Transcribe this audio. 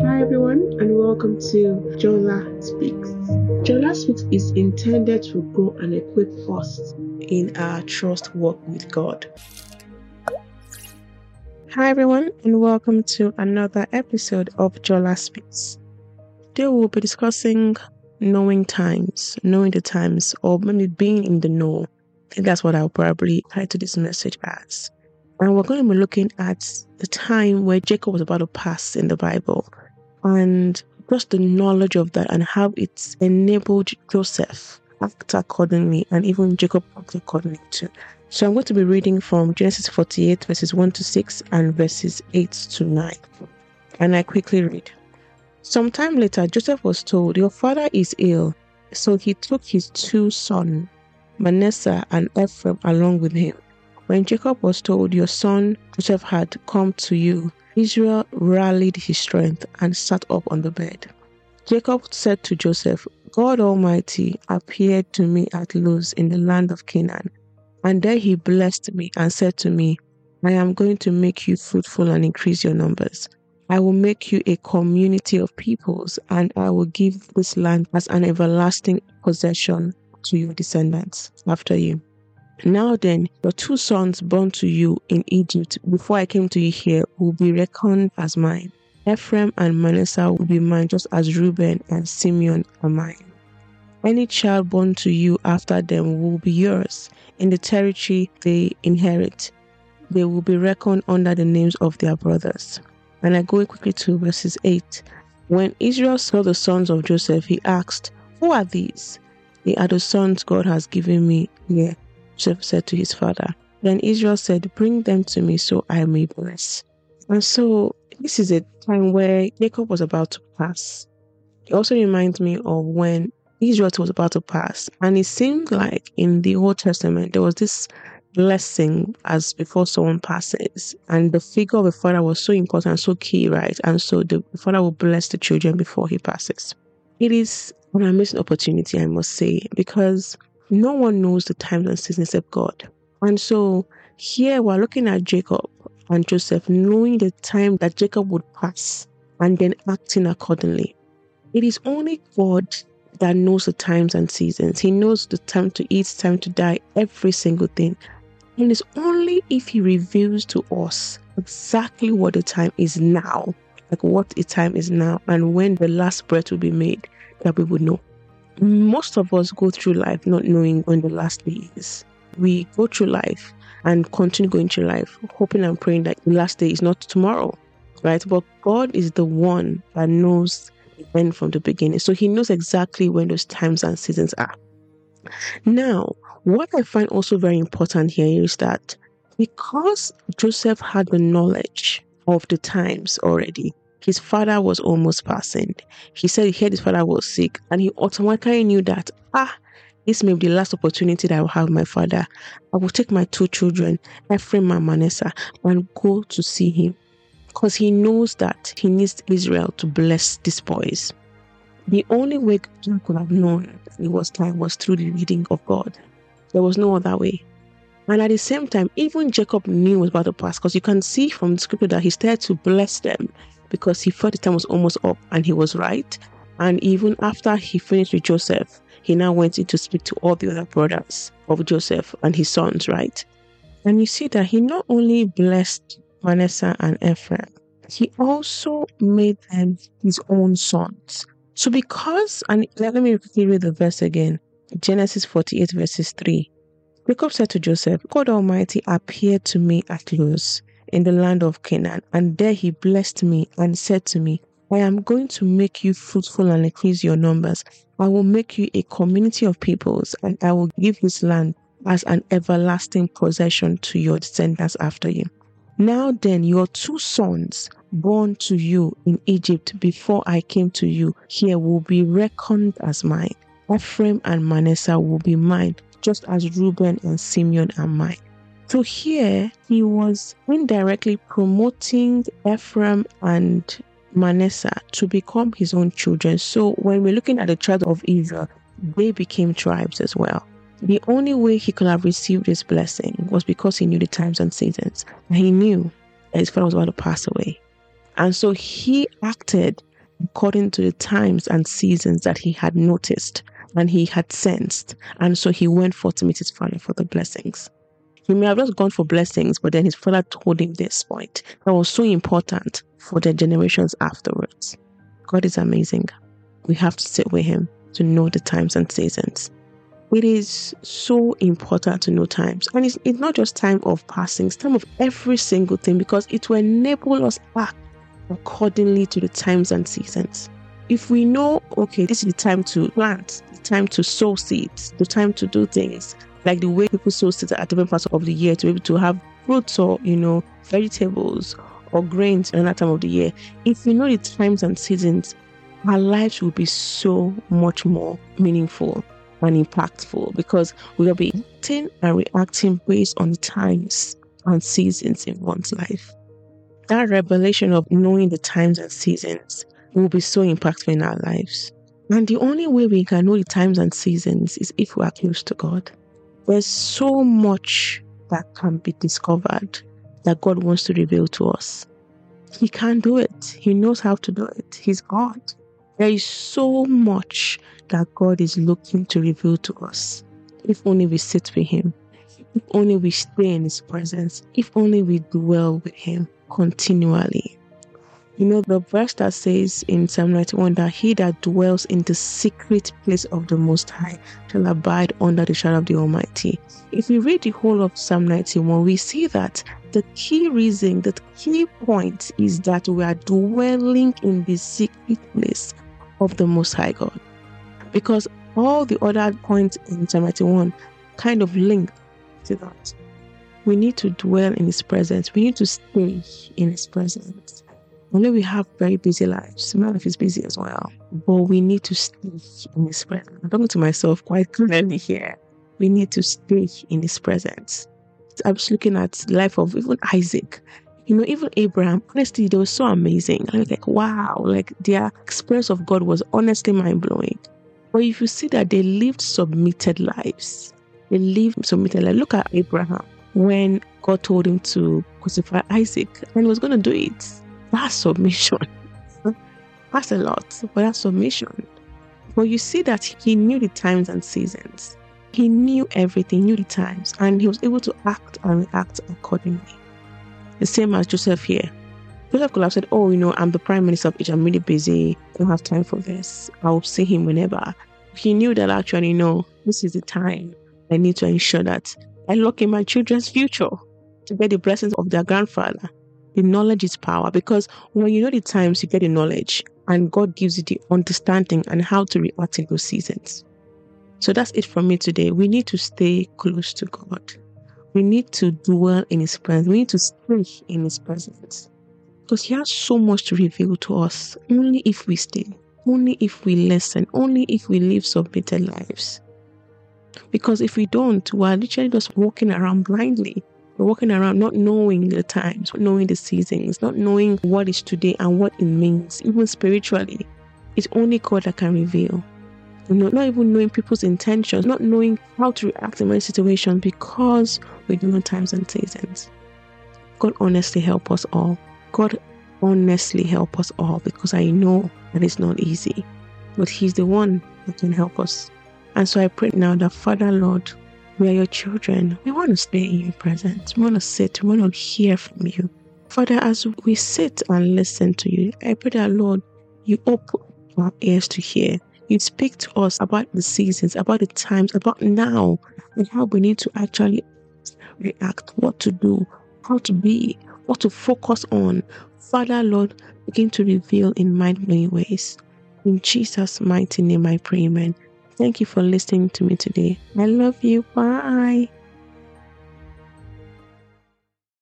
Hi everyone and welcome to Jola Speaks. Jola Speaks is intended to grow and equip us in our trust walk with God. Hi everyone and welcome to another episode of Jola Speaks. Today we'll be discussing knowing times, knowing the times, or maybe being in the know. I think that's what I'll probably title this message as. And we're going to be looking at the time where Jacob was about to pass in the Bible and just the knowledge of that and how it's enabled Joseph act accordingly and even Jacob act accordingly too. So I'm going to be reading from Genesis 48 verses 1 to 6 and verses 8 to 9. And I quickly read. Some time later, Joseph was told, Your father is ill. So he took his two sons, Manasseh and Ephraim, along with him. When Jacob was told, Your son Joseph had come to you, Israel rallied his strength and sat up on the bed. Jacob said to Joseph, God Almighty appeared to me at Luz in the land of Canaan, and there he blessed me and said to me, I am going to make you fruitful and increase your numbers. I will make you a community of peoples, and I will give this land as an everlasting possession to your descendants after you. Now then, your two sons born to you in Egypt before I came to you here will be reckoned as mine. Ephraim and Manasseh will be mine just as Reuben and Simeon are mine. Any child born to you after them will be yours in the territory they inherit. They will be reckoned under the names of their brothers. And I go quickly to verses 8. When Israel saw the sons of Joseph, he asked, Who are these? They are the sons God has given me here. Joseph said to his father. Then Israel said, Bring them to me so I may bless. And so this is a time where Jacob was about to pass. It also reminds me of when Israel was about to pass. And it seemed like in the Old Testament there was this blessing as before someone passes. And the figure of a father was so important, so key, right? And so the father will bless the children before he passes. It is an amazing opportunity, I must say, because no one knows the times and seasons except God. And so here we're looking at Jacob and Joseph, knowing the time that Jacob would pass and then acting accordingly. It is only God that knows the times and seasons. He knows the time to eat, time to die, every single thing. And it's only if He reveals to us exactly what the time is now, like what the time is now, and when the last breath will be made, that we would know most of us go through life not knowing when the last day is. We go through life and continue going through life, hoping and praying that the last day is not tomorrow, right? But God is the one that knows the end from the beginning. So He knows exactly when those times and seasons are. Now, what I find also very important here is that because Joseph had the knowledge of the times already, his father was almost passing. He said he heard his father was sick and he automatically knew that, ah, this may be the last opportunity that I will have my father. I will take my two children, Ephraim and Manasseh, and go to see him. Because he knows that he needs Israel to bless these boys. The only way he could have known it was time was through the leading of God. There was no other way. And at the same time, even Jacob knew was about to pass because you can see from the scripture that he started to bless them because he felt the time was almost up and he was right. And even after he finished with Joseph, he now went in to speak to all the other brothers of Joseph and his sons, right? And you see that he not only blessed Manasseh and Ephraim, he also made them his own sons. So because, and let me read the verse again Genesis 48, verses 3. Jacob said to Joseph, God Almighty appeared to me at Luz in the land of Canaan. And there he blessed me and said to me, I am going to make you fruitful and increase your numbers. I will make you a community of peoples, and I will give this land as an everlasting possession to your descendants after you. Now then, your two sons born to you in Egypt before I came to you here will be reckoned as mine. Ephraim and Manasseh will be mine, just as Reuben and Simeon are mine. So here he was indirectly promoting Ephraim and Manasseh to become his own children. So when we're looking at the tribe of Israel, they became tribes as well. The only way he could have received this blessing was because he knew the times and seasons. He knew that his father was about to pass away. And so he acted according to the times and seasons that he had noticed and he had sensed. And so he went forth to meet his father for the blessings. He may have just gone for blessings, but then his father told him this point that was so important for the generations afterwards. God is amazing. We have to sit with him to know the times and seasons. It is so important to know times. And it's, it's not just time of passing, it's time of every single thing because it will enable us act accordingly to the times and seasons. If we know, okay, this is the time to plant, the time to sow seeds, the time to do things, like the way people sow seeds at different parts of the year to be able to have fruits or, you know, vegetables or grains in that time of the year. If we know the times and seasons, our lives will be so much more meaningful and impactful because we will be acting and reacting based on the times and seasons in one's life. That revelation of knowing the times and seasons will be so impactful in our lives. And the only way we can know the times and seasons is if we are close to God. There's so much that can be discovered that God wants to reveal to us. He can do it. He knows how to do it. He's God. There is so much that God is looking to reveal to us. If only we sit with Him, if only we stay in His presence, if only we dwell with Him continually. You know, the verse that says in Psalm 91 that he that dwells in the secret place of the Most High shall abide under the shadow of the Almighty. If we read the whole of Psalm 91, we see that the key reason, the key point is that we are dwelling in the secret place of the Most High God. Because all the other points in Psalm 91 kind of link to that. We need to dwell in His presence, we need to stay in His presence. Only we have very busy lives. My life is busy as well. But we need to stay in His presence. I'm talking to myself quite clearly here. We need to stay in His presence. I was looking at life of even Isaac. You know, even Abraham, honestly, they were so amazing. I was like, wow, like their experience of God was honestly mind blowing. But if you see that they lived submitted lives, they lived submitted lives. Look at Abraham when God told him to crucify Isaac and he was going to do it that's submission. that's a lot, but that's submission. But you see that he knew the times and seasons. He knew everything, knew the times, and he was able to act and react accordingly. The same as Joseph here. Joseph could have said, Oh, you know, I'm the prime minister of Egypt, I'm really busy, I don't have time for this. I'll see him whenever. He knew that actually, no, this is the time I need to ensure that I lock in my children's future to get the blessings of their grandfather. The knowledge is power because when you know the times, you get the knowledge, and God gives you the understanding and how to react in those seasons. So that's it from me today. We need to stay close to God. We need to dwell in His presence. We need to stay in His presence. Because He has so much to reveal to us only if we stay, only if we listen, only if we live submitted lives. Because if we don't, we're literally just walking around blindly. We're walking around not knowing the times, not knowing the seasons, not knowing what is today and what it means, even spiritually. It's only God that can reveal. You know, not even knowing people's intentions, not knowing how to react in many situations because we don't know times and seasons. God honestly help us all. God honestly help us all because I know that it's not easy. But He's the one that can help us. And so I pray now that Father Lord, we are your children. We want to stay in your presence. We want to sit. We want to hear from you. Father, as we sit and listen to you, I pray that, Lord, you open our ears to hear. You speak to us about the seasons, about the times, about now, and how we need to actually react, what to do, how to be, what to focus on. Father, Lord, begin to reveal in mind blowing ways. In Jesus' mighty name, I pray, amen. Thank you for listening to me today. I love you. Bye.